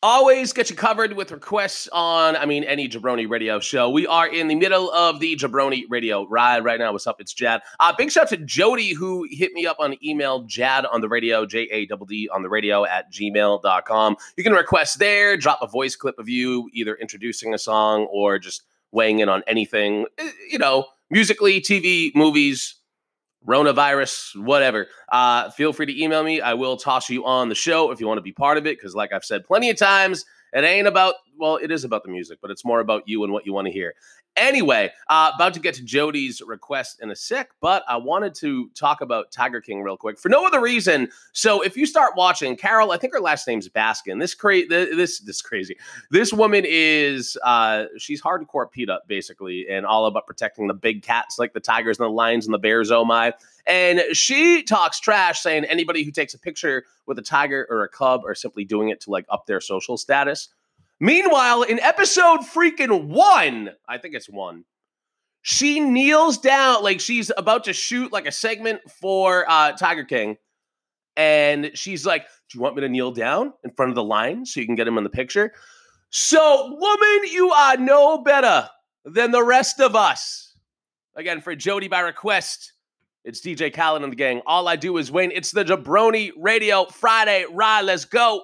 Always get you covered with requests on, I mean, any Jabroni radio show. We are in the middle of the Jabroni radio ride right now. What's up? It's Jad. Uh, big shout out to Jody who hit me up on email, Jad on the radio, J A D D on the radio at gmail.com. You can request there, drop a voice clip of you either introducing a song or just weighing in on anything, eh, you know, musically, TV, movies, Ronavirus, whatever. Uh, feel free to email me. I will toss you on the show if you want to be part of it. Because, like I've said plenty of times, it ain't about, well, it is about the music, but it's more about you and what you want to hear. Anyway, uh, about to get to Jody's request in a sec, but I wanted to talk about Tiger King real quick for no other reason. So, if you start watching, Carol, I think her last name's Baskin. This crazy, this this crazy. This woman is, uh, she's hardcore PETA basically, and all about protecting the big cats like the tigers and the lions and the bears. Oh my! And she talks trash, saying anybody who takes a picture with a tiger or a cub are simply doing it to like up their social status. Meanwhile, in episode freaking one, I think it's one, she kneels down like she's about to shoot like a segment for uh, Tiger King. And she's like, Do you want me to kneel down in front of the line so you can get him in the picture? So, woman, you are no better than the rest of us. Again, for Jody by request, it's DJ Khaled and the gang. All I do is win. It's the Jabroni Radio Friday. Ride, let's go.